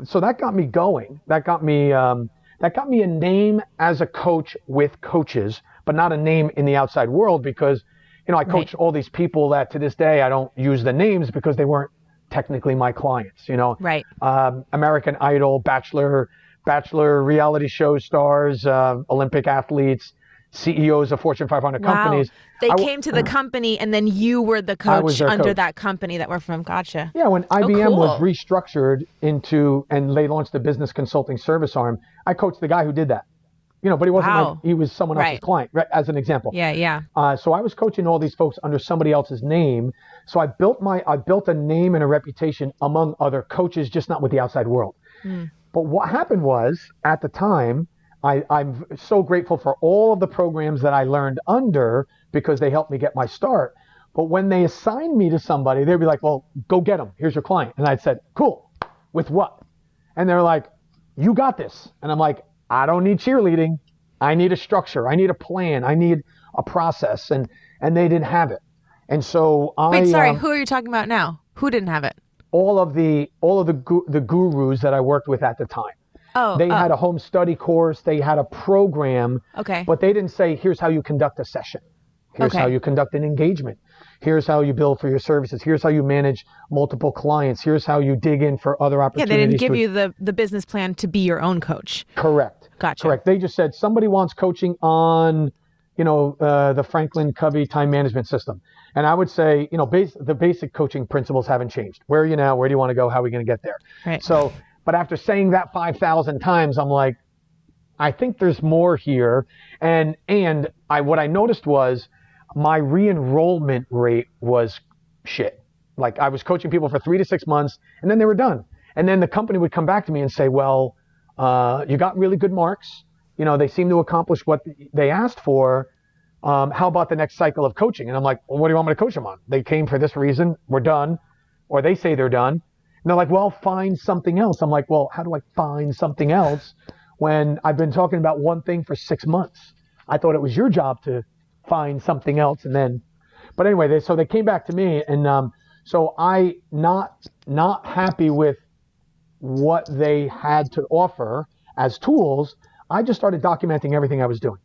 Speaker 1: So that got me going. That got me. Um, that got me a name as a coach with coaches, but not a name in the outside world because, you know, I coach all these people that to this day I don't use the names because they weren't technically my clients. You know,
Speaker 2: Right.
Speaker 1: um, American Idol, Bachelor, Bachelor reality show stars, uh, Olympic athletes, CEOs of Fortune 500
Speaker 2: Wow.
Speaker 1: companies.
Speaker 2: They
Speaker 1: w-
Speaker 2: came to the company, and then you were the coach under
Speaker 1: coach.
Speaker 2: that company that were from. Gotcha.
Speaker 1: Yeah, when IBM was
Speaker 2: Oh, cool.
Speaker 1: restructured into and they launched the business consulting service arm, I coached the guy who did that. You know, but he wasn't
Speaker 2: Wow.
Speaker 1: like he was someone else's
Speaker 2: Right.
Speaker 1: client, right? As an example.
Speaker 2: Yeah. Yeah.
Speaker 1: Uh, so I was coaching all these folks under somebody else's name. So I built my I built a name and a reputation among other coaches, just not with the outside world. But what happened was at the time, I, I'm so grateful for all of the programs that I learned under because they helped me get my start. But when they assigned me to somebody, they'd be like, "Well, go get them. Here's your client." And I'd said, "Cool. With what?" And they're like, "You got this." And I'm like, "I don't need cheerleading. I need a structure. I need a plan. I need a process." And and they didn't have it. And so I
Speaker 2: Wait. Sorry.
Speaker 1: um,
Speaker 2: who are you talking about now? Who didn't have it?
Speaker 1: All of the all of the gu- the gurus that I worked with at the time.
Speaker 2: Oh.
Speaker 1: They
Speaker 2: oh,
Speaker 1: had a home study course, they had a program,
Speaker 2: Okay.
Speaker 1: but they didn't say here's how you conduct a session. Here's
Speaker 2: Okay.
Speaker 1: how you conduct an engagement. Here's how you bill for your services. Here's how you manage multiple clients. Here's how you dig in for other opportunities. yeah.
Speaker 2: They didn't give
Speaker 1: to-
Speaker 2: you the the business plan to be your own coach.
Speaker 1: correct.
Speaker 2: Gotcha.
Speaker 1: Correct. They just said somebody wants coaching on, you know, uh, the Franklin Covey time management system. And I would say, you know, base, the basic coaching principles haven't changed. Where are you now? Where do you want to go? How are we going to get there?
Speaker 2: Right.
Speaker 1: So, but after saying that 5,000 times, I'm like, I think there's more here. And, and I, what I noticed was my re-enrollment rate was shit. Like I was coaching people for three to six months and then they were done. And then the company would come back to me and say, well, uh, you got really good marks. You know, they seem to accomplish what they asked for. Um, how about the next cycle of coaching? And I'm like, well, what do you want me to coach them on? They came for this reason. We're done. Or they say they're done. And they're like, well, find something else. I'm like, well, how do I find something else when I've been talking about one thing for six months? I thought it was your job to find something else. And then, but anyway, they, so they came back to me. And um, so I, not, not happy with what they had to offer as tools, I just started documenting everything I was doing.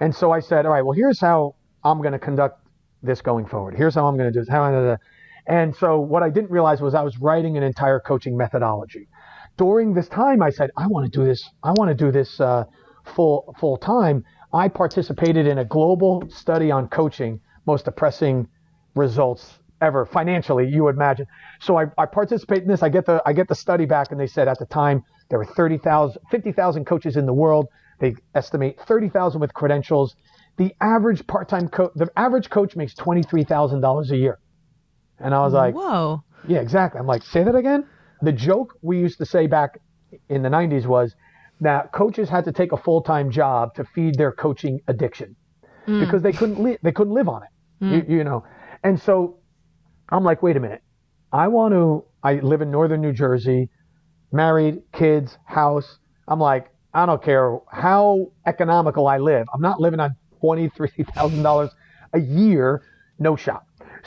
Speaker 1: And so I said, all right, well, here's how I'm going to conduct this going forward. Here's how I'm going to do this. And so what I didn't realize was I was writing an entire coaching methodology. During this time, I said, I want to do this. I want to do this uh, full full time. I participated in a global study on coaching, most depressing results ever financially you would imagine so I, I participate in this i get the i get the study back and they said at the time there were 30,000 50,000 coaches in the world they estimate 30,000 with credentials the average part-time coach, the average coach makes $23,000 a year. And I was like,
Speaker 2: Whoa.
Speaker 1: yeah, exactly. I'm like, say that again. The joke we used to say back in the 90s was that coaches had to take a full-time job to feed their coaching addiction mm. because they couldn't li- they couldn't live on it. Mm. You, you know. And so I'm like, wait a minute. I want to I live in northern New Jersey, married, kids, house. I'm like, I don't care how economical I live. I'm not living on $23,000 a year, no shot.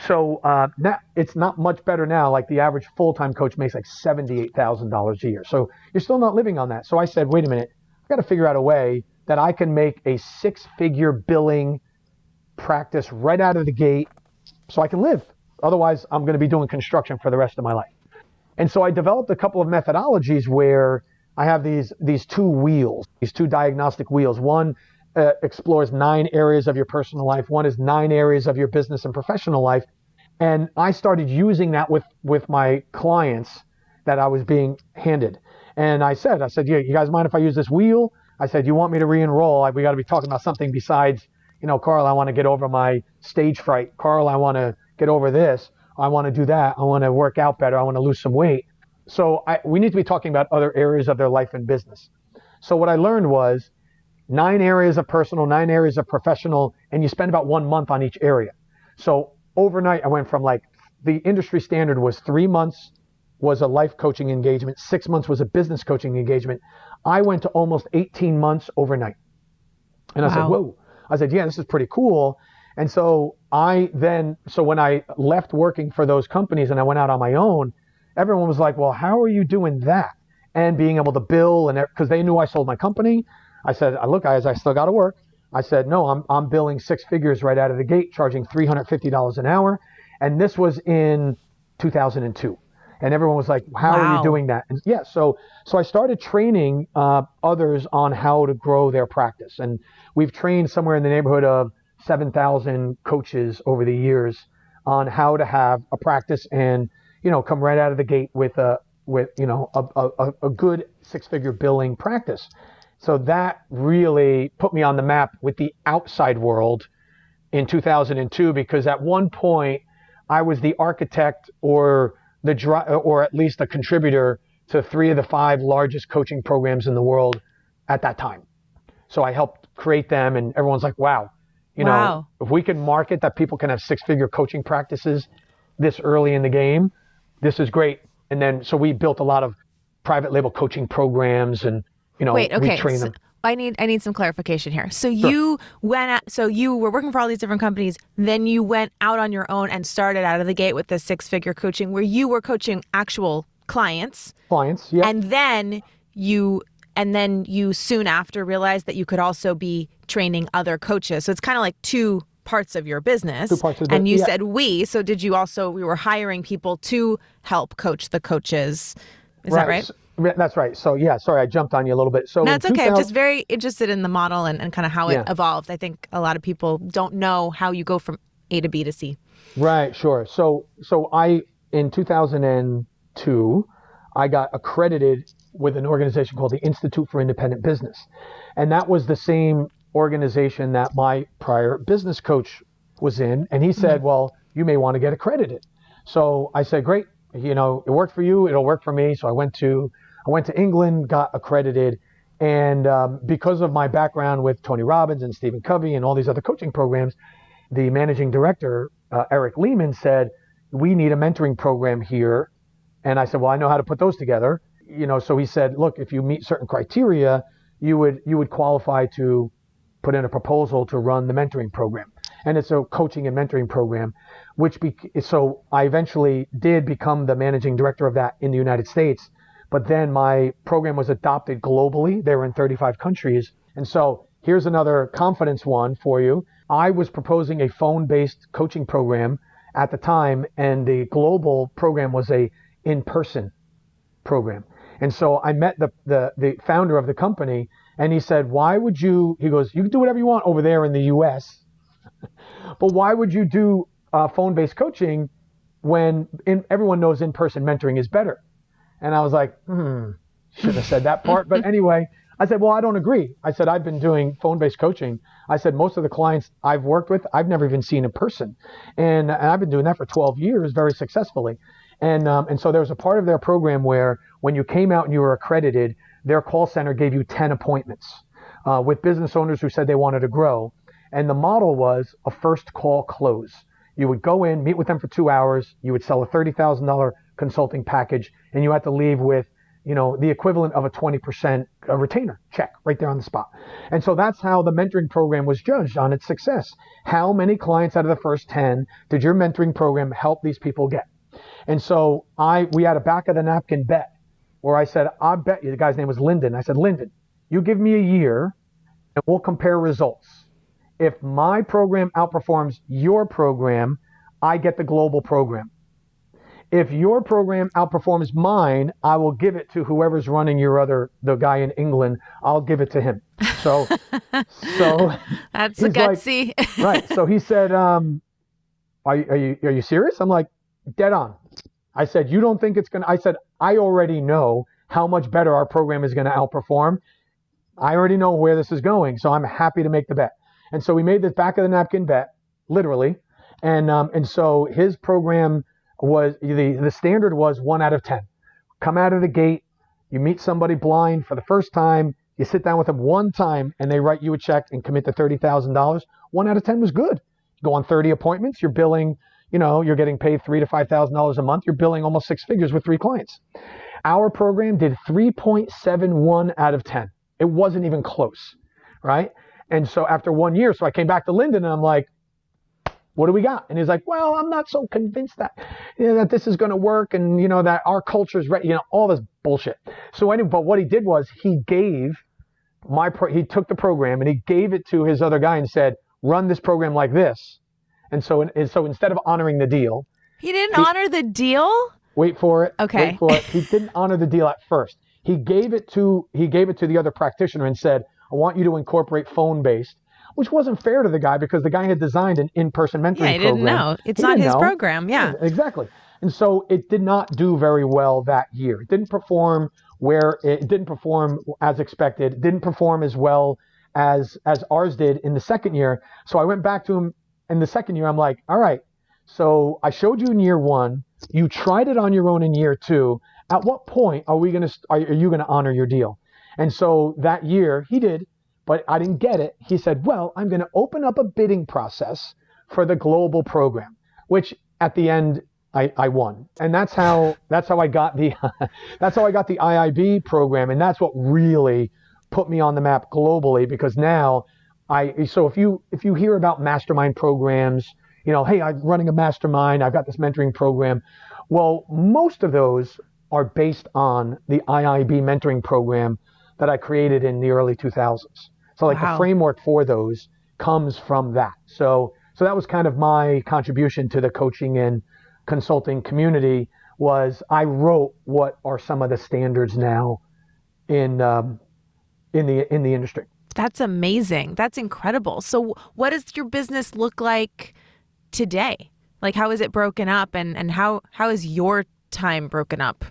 Speaker 1: So uh, that it's not much better now. Like the average full-time coach makes like seventy-eight thousand dollars a year. So you're still not living on that. So I said, wait a minute, I've got to figure out a way that I can make a six-figure billing practice right out of the gate, so I can live. Otherwise, I'm going to be doing construction for the rest of my life. And so I developed a couple of methodologies where I have these these two wheels, these two diagnostic wheels. One uh, explores nine areas of your personal life. One is nine areas of your business and professional life. And I started using that with with my clients that I was being handed. And I said, I said, yeah, you guys mind if I use this wheel? I said, you want me to re-enroll? I- We got to be talking about something besides, you know, Carl, I want to get over my stage fright. Carl, I want to get over this. I want to do that. I want to work out better. I want to lose some weight. So I, we need to be talking about other areas of their life and business. So what I learned was nine areas of personal, nine areas of professional, and you spend about one month on each area. So overnight, I went from like the industry standard was three months was a life coaching engagement, six months was a business coaching engagement. I went to almost 18 months overnight. And I said, whoa. I said, yeah, this is pretty cool. And so I then, so when I left working for those companies and I went out on my own, everyone was like, well, how are you doing that? And being able to bill and because they knew I sold my company. I said, I look, guys, I still got to work. I said, no, I'm, I'm billing six figures right out of the gate, charging $350 an hour. And this was in 2002. And everyone was like, how are you doing that? And yeah, so, so I started training uh, others on how to grow their practice. And we've trained somewhere in the neighborhood of 7,000 coaches over the years on how to have a practice and, you know, come right out of the gate with a, with, you know, a, a, a good six figure billing practice. So that really put me on the map with the outside world in 2002 because at one point I was the architect or the or at least a contributor to three of the five largest coaching programs in the world at that time. So I helped create them and everyone's like, "Wow, you know, if we can market that people can have six-figure coaching practices this early in the game, this is great." And then so we built a lot of private label coaching programs and you know,
Speaker 2: Wait, okay.
Speaker 1: we train
Speaker 2: so
Speaker 1: them.
Speaker 2: I need I need some clarification here. So you went at, so you were working for all these different companies, then you went out on your own and started out of the gate with this six-figure coaching where you were coaching actual clients
Speaker 1: Clients, yeah.
Speaker 2: and then you and then you soon after realized that you could also be training other coaches. So it's kind of like two parts of your business.
Speaker 1: Two parts of the-
Speaker 2: and you
Speaker 1: yeah.
Speaker 2: said we, so did you also we were hiring people to help coach the coaches. Is that right?
Speaker 1: That's right. So yeah, sorry, I jumped on you a little bit. So
Speaker 2: No, okay. I'm just very interested in the model and, and kind of how it
Speaker 1: Yeah.
Speaker 2: evolved. I think a lot of people don't know how you go from A to B to C.
Speaker 1: Right, sure. So so I in 2002 I got accredited with an organization called the Institute for Independent Business. And that was the same organization that my prior business coach was in and he said, "Well, you may want to get accredited." So I said, "Great. You know, it worked for you, it'll work for me." So I went to I went to England, got accredited, and um, because of my background with Tony Robbins and Stephen Covey and all these other coaching programs, the managing director, uh, Eric Lehman, said, We need a mentoring program here. And I said, Well, I know how to put those together. You know, so he said, Look, if you meet certain criteria, you would you would qualify to put in a proposal to run the mentoring program. And it's a coaching and mentoring program, which be, so I eventually did become the managing director of that in the United States. But then my program was adopted globally. They were in 35 countries. And so here's another confidence one for you. I was proposing a phone based coaching program at the time, and the global program was a in person program. And so I met the, the, the founder of the company, and he said, Why would you? He goes, You can do whatever you want over there in the US, (laughs) but why would you do uh, phone based coaching when in, everyone knows in person mentoring is better? And I was like, Hmm, shouldn't have said that part. But anyway, I said, well, I don't agree. I said, I've been doing phone-based coaching. I said, most of the clients I've worked with, I've never even seen in person. And, and I've been doing that for 12 years very successfully. And, um, and so there was a part of their program where when you came out and you were accredited, their call center gave you 10 appointments uh, with business owners who said they wanted to grow. And the model was a first call close. You would go in, meet with them for two hours, you would sell a $30,000 consulting package, and you had to leave with you know, the equivalent of a 20% retainer check right there on the spot. And so that's how the mentoring program was judged on its success. How many clients out of the first 10 did your mentoring program help these people get? And so I, we had a back of the napkin bet where I said, I bet you, the guy's name was Lyndon. I said, Lyndon, you give me a year and we'll compare results. If my program outperforms your program, I get the global program if your program outperforms mine, I will give it to whoever's running your other the guy in England. I'll give it to him. So, (laughs) so
Speaker 2: that's a gutsy.
Speaker 1: Like, (laughs) right. So he said, um, are, are you are you serious? I'm like, dead on. I said, you don't think it's gonna? I said, I already know how much better our program is going to outperform. I already know where this is going, so I'm happy to make the bet. And so we made this back of the napkin bet, literally, and um, and so his program was the, the standard was one out of 10. Come out of the gate, you meet somebody blind for the first time, you sit down with them one time and they write you a check and commit to $30,000. One out of 10 was good. Go on 30 appointments, you're billing, you know, you're getting paid three to $5,000 a month. You're billing almost six figures with three clients. Our program did 3.71 out of 10. It wasn't even close, right? And so after one year, so I came back to Lyndon and I'm like, what do we got? And he's like, well, I'm not so convinced that, you know, that this is going to work and, you know, that our culture is ready, you know, all this bullshit. So anyway, but what he did was he gave my, pro- he took the program and he gave it to his other guy and said, run this program like this. And so, and so instead of honoring the deal,
Speaker 2: he didn't he, honor the deal.
Speaker 1: Wait for it.
Speaker 2: Okay.
Speaker 1: Wait for it. He (laughs) didn't honor the deal at first. He gave it to, he gave it to the other practitioner and said, I want you to incorporate phone based which wasn't fair to the guy because the guy had designed an in-person mentoring
Speaker 2: yeah, he
Speaker 1: didn't
Speaker 2: program. know. It's he not his know. program. Yeah.
Speaker 1: yeah. Exactly. And so it did not do very well that year. It didn't perform where it didn't perform as expected. It didn't perform as well as as ours did in the second year. So I went back to him in the second year. I'm like, all right. So I showed you in year one. You tried it on your own in year two. At what point are we gonna are, are you gonna honor your deal? And so that year he did but I didn't get it. He said, Well, I'm going to open up a bidding process for the global program, which at the end I, I won. And that's how that's how I got the (laughs) that's how I got the IIB program. And that's what really put me on the map globally because now I so if you if you hear about mastermind programs, you know, hey, I'm running a mastermind, I've got this mentoring program. Well, most of those are based on the IIB mentoring program that I created in the early 2000s. So like wow. the framework for those comes from that. So so that was kind of my contribution to the coaching and consulting community was I wrote what are some of the standards now in um, in the in the industry.
Speaker 2: That's amazing. That's incredible. So what does your business look like today? Like how is it broken up and and how how is your time broken up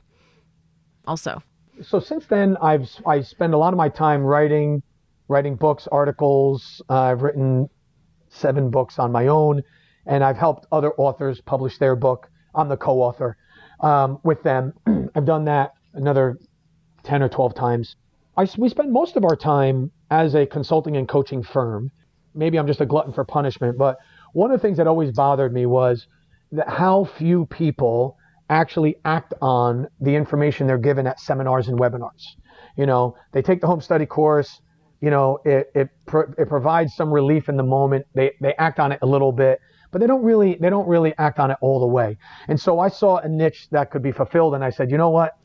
Speaker 2: also?
Speaker 1: So since then I've I spend a lot of my time writing writing books, articles. Uh, I've written seven books on my own, and I've helped other authors publish their book. I'm the co-author um, with them. (clears throat) I've done that another 10 or 12 times. I, we spend most of our time as a consulting and coaching firm. Maybe I'm just a glutton for punishment, but one of the things that always bothered me was that how few people actually act on the information they're given at seminars and webinars. You know, they take the home study course, you know, it it, pro- it provides some relief in the moment. They they act on it a little bit, but they don't really they don't really act on it all the way. And so I saw a niche that could be fulfilled, and I said, you know what?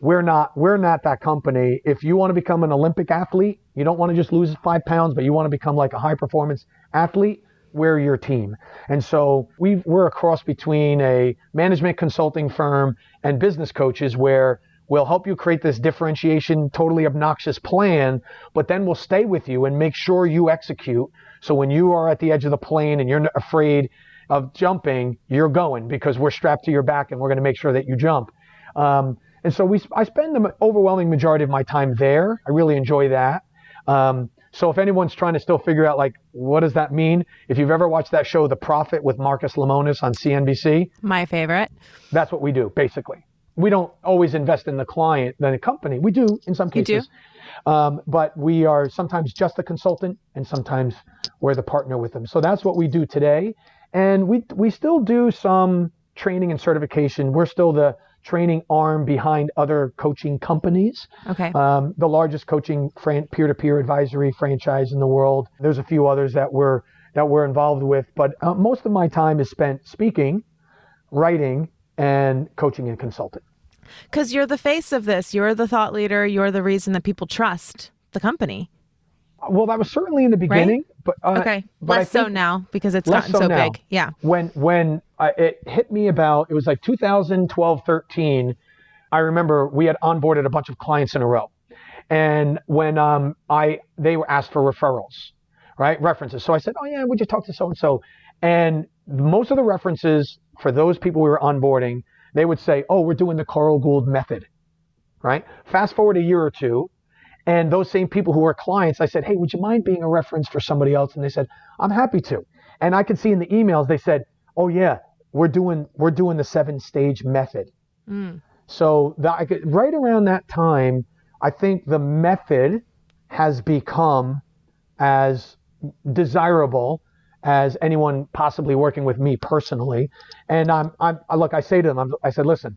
Speaker 1: We're not we're not that company. If you want to become an Olympic athlete, you don't want to just lose five pounds, but you want to become like a high performance athlete. We're your team. And so we we're a cross between a management consulting firm and business coaches where We'll help you create this differentiation, totally obnoxious plan, but then we'll stay with you and make sure you execute. So when you are at the edge of the plane and you're afraid of jumping, you're going because we're strapped to your back and we're going to make sure that you jump. Um, and so we I spend the overwhelming majority of my time there. I really enjoy that. Um, so if anyone's trying to still figure out like what does that mean, if you've ever watched that show The Profit with Marcus Lemonis on CNBC,
Speaker 2: My favorite.
Speaker 1: that's what we do basically. We don't always invest in the client, then the company. We do in some cases.
Speaker 2: You do?
Speaker 1: Um, but we are sometimes just a consultant and sometimes we're the partner with them. So that's what we do today. And we, we still do some training and certification. We're still the training arm behind other coaching companies.
Speaker 2: Okay.
Speaker 1: Um, the largest coaching fran- peer-to-peer advisory franchise in the world. There's a few others that we're that we're involved with, but uh, most of my time is spent speaking, writing, and coaching and consulting.
Speaker 2: Because you're the face of this. You're the thought leader. You're the reason that people trust the company.
Speaker 1: Well, that was certainly in the beginning, but uh,
Speaker 2: Okay.
Speaker 1: but
Speaker 2: Less so now because it's gotten
Speaker 1: so
Speaker 2: so,
Speaker 1: now.
Speaker 2: big. Yeah.
Speaker 1: when when I, it hit me about it was like 2012 13 i remember we had onboarded a bunch of clients in a row and when um, i they were asked for referrals right references so i said oh yeah would you talk to so and so and most of the references for those people we were onboarding they would say oh we're doing the carl gould method right fast forward a year or two and those same people who were clients i said hey would you mind being a reference for somebody else? And they said i'm happy to. And i could see in the emails they said oh yeah we're doing we're doing the seven stage method.
Speaker 2: Mm.
Speaker 1: so that I could, right around that time i think the method has become as desirable as anyone possibly working with me personally. And i'm, I'm I- look i say to them I'm, i said listen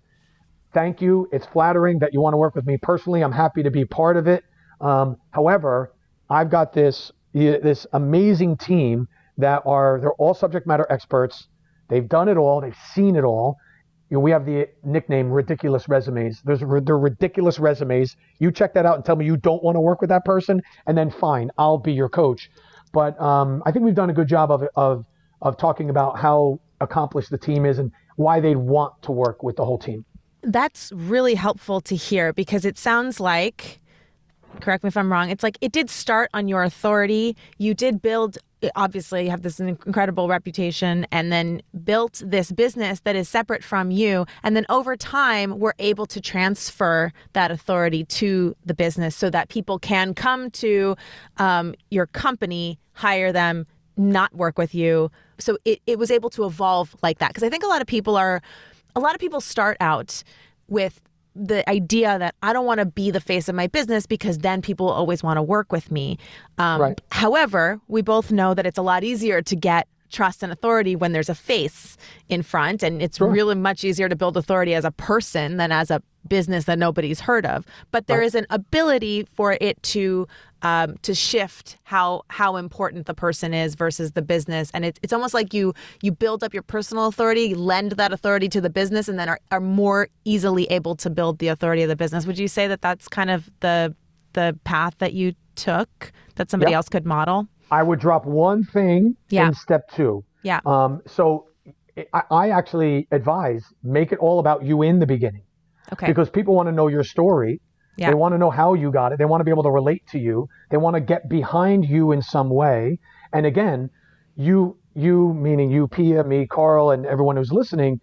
Speaker 1: thank you. It's flattering that you want to work with me personally. I'm happy to be part of it um, however i've got this this amazing team that are they're all subject matter experts. They've done it all. They've seen it all. You know, we have the nickname ridiculous resumes. There's they're ridiculous resumes. You check that out and tell me you don't want to work with that person and then fine i'll be your coach. But um, i think we've done a good job of, of of talking about how accomplished the team is and why they'd want to work with the whole team.
Speaker 2: That's really helpful to hear because it sounds like, correct me if I'm wrong, it's like it did start on your authority. You did build, obviously, you have this incredible reputation and then built this business that is separate from you. And then over time, we're able to transfer that authority to the business so that people can come to um, your company, hire them, not work with you. So it, it was able to evolve like that. Because I think a lot of people are, a lot of people start out with the idea that I don't want to be the face of my business because then people always want to work with me. Um,
Speaker 1: Right.
Speaker 2: However, we both know that it's a lot easier to get trust and authority when there's a face in front. And it's really much easier to build authority as a person than as a business that nobody's heard of. But there is an ability for it to um, to shift how how important the person is versus the business. And it's it's almost like you you build up your personal authority, lend that authority to the business, and then are, are more easily able to build the authority of the business. Would you say that that's kind of the the path that you took that somebody
Speaker 1: Yep.
Speaker 2: else could model?
Speaker 1: I would drop one thing
Speaker 2: Yeah.
Speaker 1: in step two.
Speaker 2: Yeah.
Speaker 1: Um, so I, I actually advise make it all about you in the beginning
Speaker 2: Okay.
Speaker 1: because people want to know your story.
Speaker 2: Yeah.
Speaker 1: They want to know how you got it. They want to be able to relate to you. They want to get behind you in some way. And again, you, you meaning you, Pia, me, Carl, and everyone who's listening,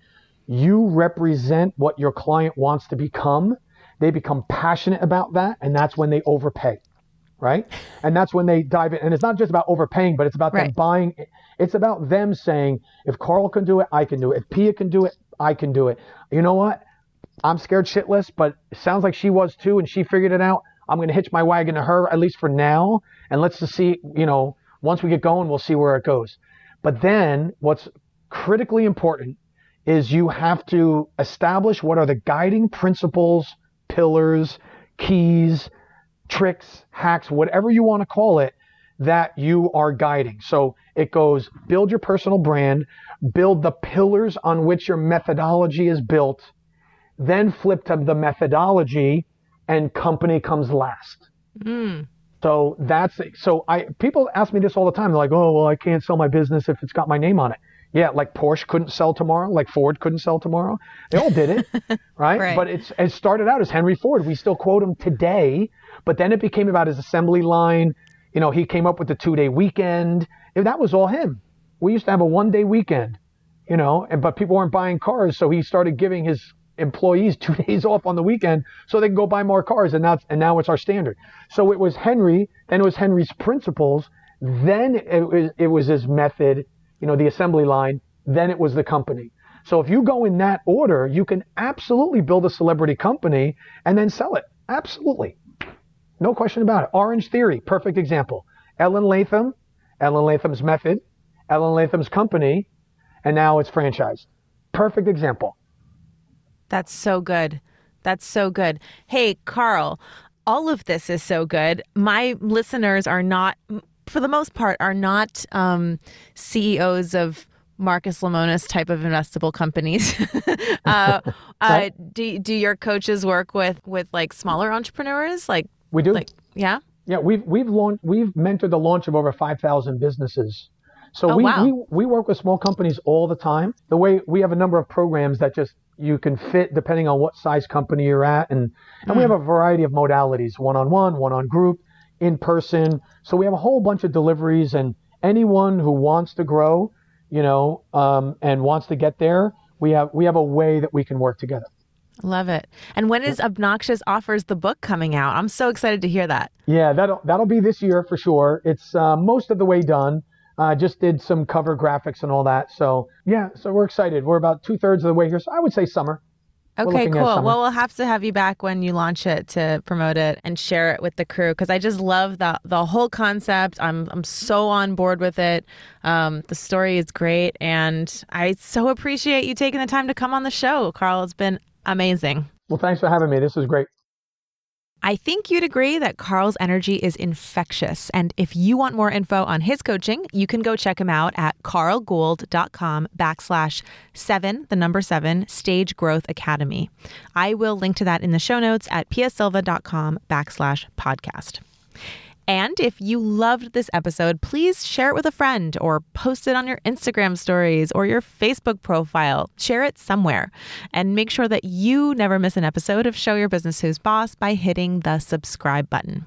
Speaker 1: you represent what your client wants to become. They become passionate about that, and that's when they overpay right? (laughs) And that's when they dive in. And it's not just about overpaying, but it's about them
Speaker 2: Right.
Speaker 1: buying. It's about them saying, if Carl can do it, I can do it. If Pia can do it, I can do it. You know what? I'm scared shitless, but it sounds like she was too, and she figured it out. I'm going to hitch my wagon to her, at least for now. And let's just see, you know, once we get going, we'll see where it goes. But then what's critically important is you have to establish what are the guiding principles, pillars, keys, tricks, hacks, whatever you want to call it, that you are guiding. So it goes build your personal brand, build the pillars on which your methodology is built, then flip to the methodology, and company comes last. Hmm. So that's so I people ask me this all the time. They're like, oh well, I can't sell my business if it's got my name on it. Yeah, like Porsche couldn't sell tomorrow, like Ford couldn't sell tomorrow. They all did it, (laughs) right?
Speaker 2: Right.
Speaker 1: But it's it started out as Henry Ford. We still quote him today, but then it became about his assembly line. You know, he came up with the two day weekend. That was all him. We used to have a one day weekend, you know, and but people weren't buying cars, so he started giving his employees (laughs) two days off on the weekend so they can go buy more cars, and that's, and now it's our standard. So it was Henry, then it was Henry's principles, then it was it was his method, you know, the assembly line, then it was the company. So if you go in that order, you can absolutely build a celebrity company and then sell it. Absolutely. No question about it. Orange Theory, perfect example. Ellen Latham, Ellen Latham's method, Ellen Latham's company, and now it's franchised. Perfect example.
Speaker 2: That's so good. That's so good. Hey, Carl, all of this is so good. My listeners are not, for the most part, are not um, CEOs of Marcus Lemonis type of investable companies. (laughs) uh, (laughs) uh, do do your coaches work with with like smaller entrepreneurs? Like
Speaker 1: we do.
Speaker 2: Like yeah.
Speaker 1: Yeah, we've we've launched we've mentored the launch of over five thousand businesses. So
Speaker 2: Oh,
Speaker 1: we,
Speaker 2: wow.
Speaker 1: we we work with small companies all the time. The way we have a number of programs that just you can fit depending on what size company you're at, and and we have a variety of modalities: one on one, one on group, in person. So we have a whole bunch of deliveries, and anyone who wants to grow, you know, um, and wants to get there, we have we have a way that we can work together.
Speaker 2: Love it. And when is Obnoxious Offers the book coming out? I'm so excited to hear that.
Speaker 1: Yeah, that'll that'll be this year for sure. It's uh, most of the way done. Uh, just did some cover graphics and all that. So yeah, so we're excited. We're about two thirds of the way here. So I would say summer.
Speaker 2: Okay, cool. Well, we'll have to have you back when you launch it to promote it and share it with the crew because I just love the the whole concept. I'm I'm so on board with it. Um, the story is great, and I so appreciate you taking the time to come on the show, Carl. It's been amazing.
Speaker 1: Well, thanks for having me. This is great.
Speaker 2: I think you'd agree that Carl's energy is infectious. And if you want more info on his coaching, you can go check him out at carlgould.com backslash seven, the number seven, Stage Growth Academy. I will link to that in the show notes at psilva.com backslash podcast. And if you loved this episode, please share it with a friend or post it on your Instagram stories or your Facebook profile. Share it somewhere. And make sure that you never miss an episode of Show Your Business Who's Boss by hitting the subscribe button.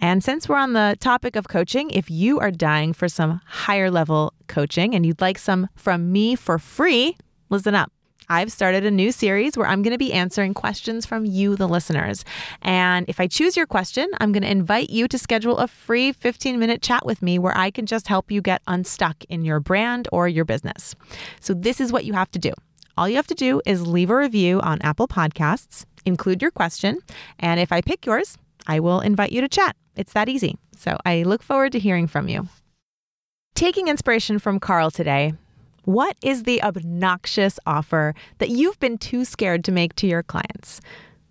Speaker 2: And since we're on the topic of coaching, if you are dying for some higher level coaching and you'd like some from me for free, listen up. I've started a new series where I'm going to be answering questions from you, the listeners. And if I choose your question, I'm going to invite you to schedule a free 15 minute chat with me where I can just help you get unstuck in your brand or your business. So, this is what you have to do. All you have to do is leave a review on Apple Podcasts, include your question, and if I pick yours, I will invite you to chat. It's that easy. So, I look forward to hearing from you. Taking inspiration from Carl today, what is the obnoxious offer that you've been too scared to make to your clients?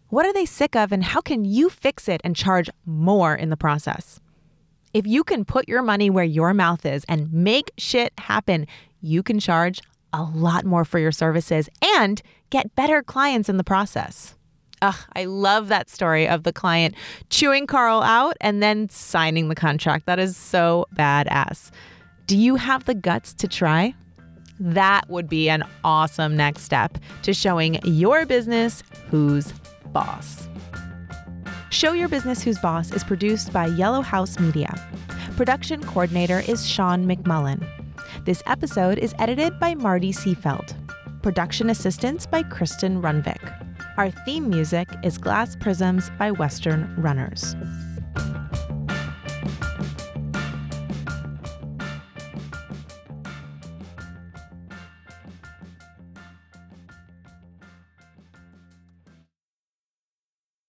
Speaker 2: What are they sick of, and how can you fix it and charge more in the process? If you can put your money where your mouth is and make shit happen, you can charge a lot more for your services and get better clients in the process. Ugh, I love that story of the client chewing Carl out and then signing the contract. That is so badass. Do you have the guts to try? That would be an awesome next step to showing your business who's boss. Show Your Business Who's Boss is produced by Yellow House Media. Production coordinator is Sean McMullen. This episode is edited by Marty Seafeld. Production assistance by Kristen Runvik. Our theme music is Glass Prisms by Western Runners.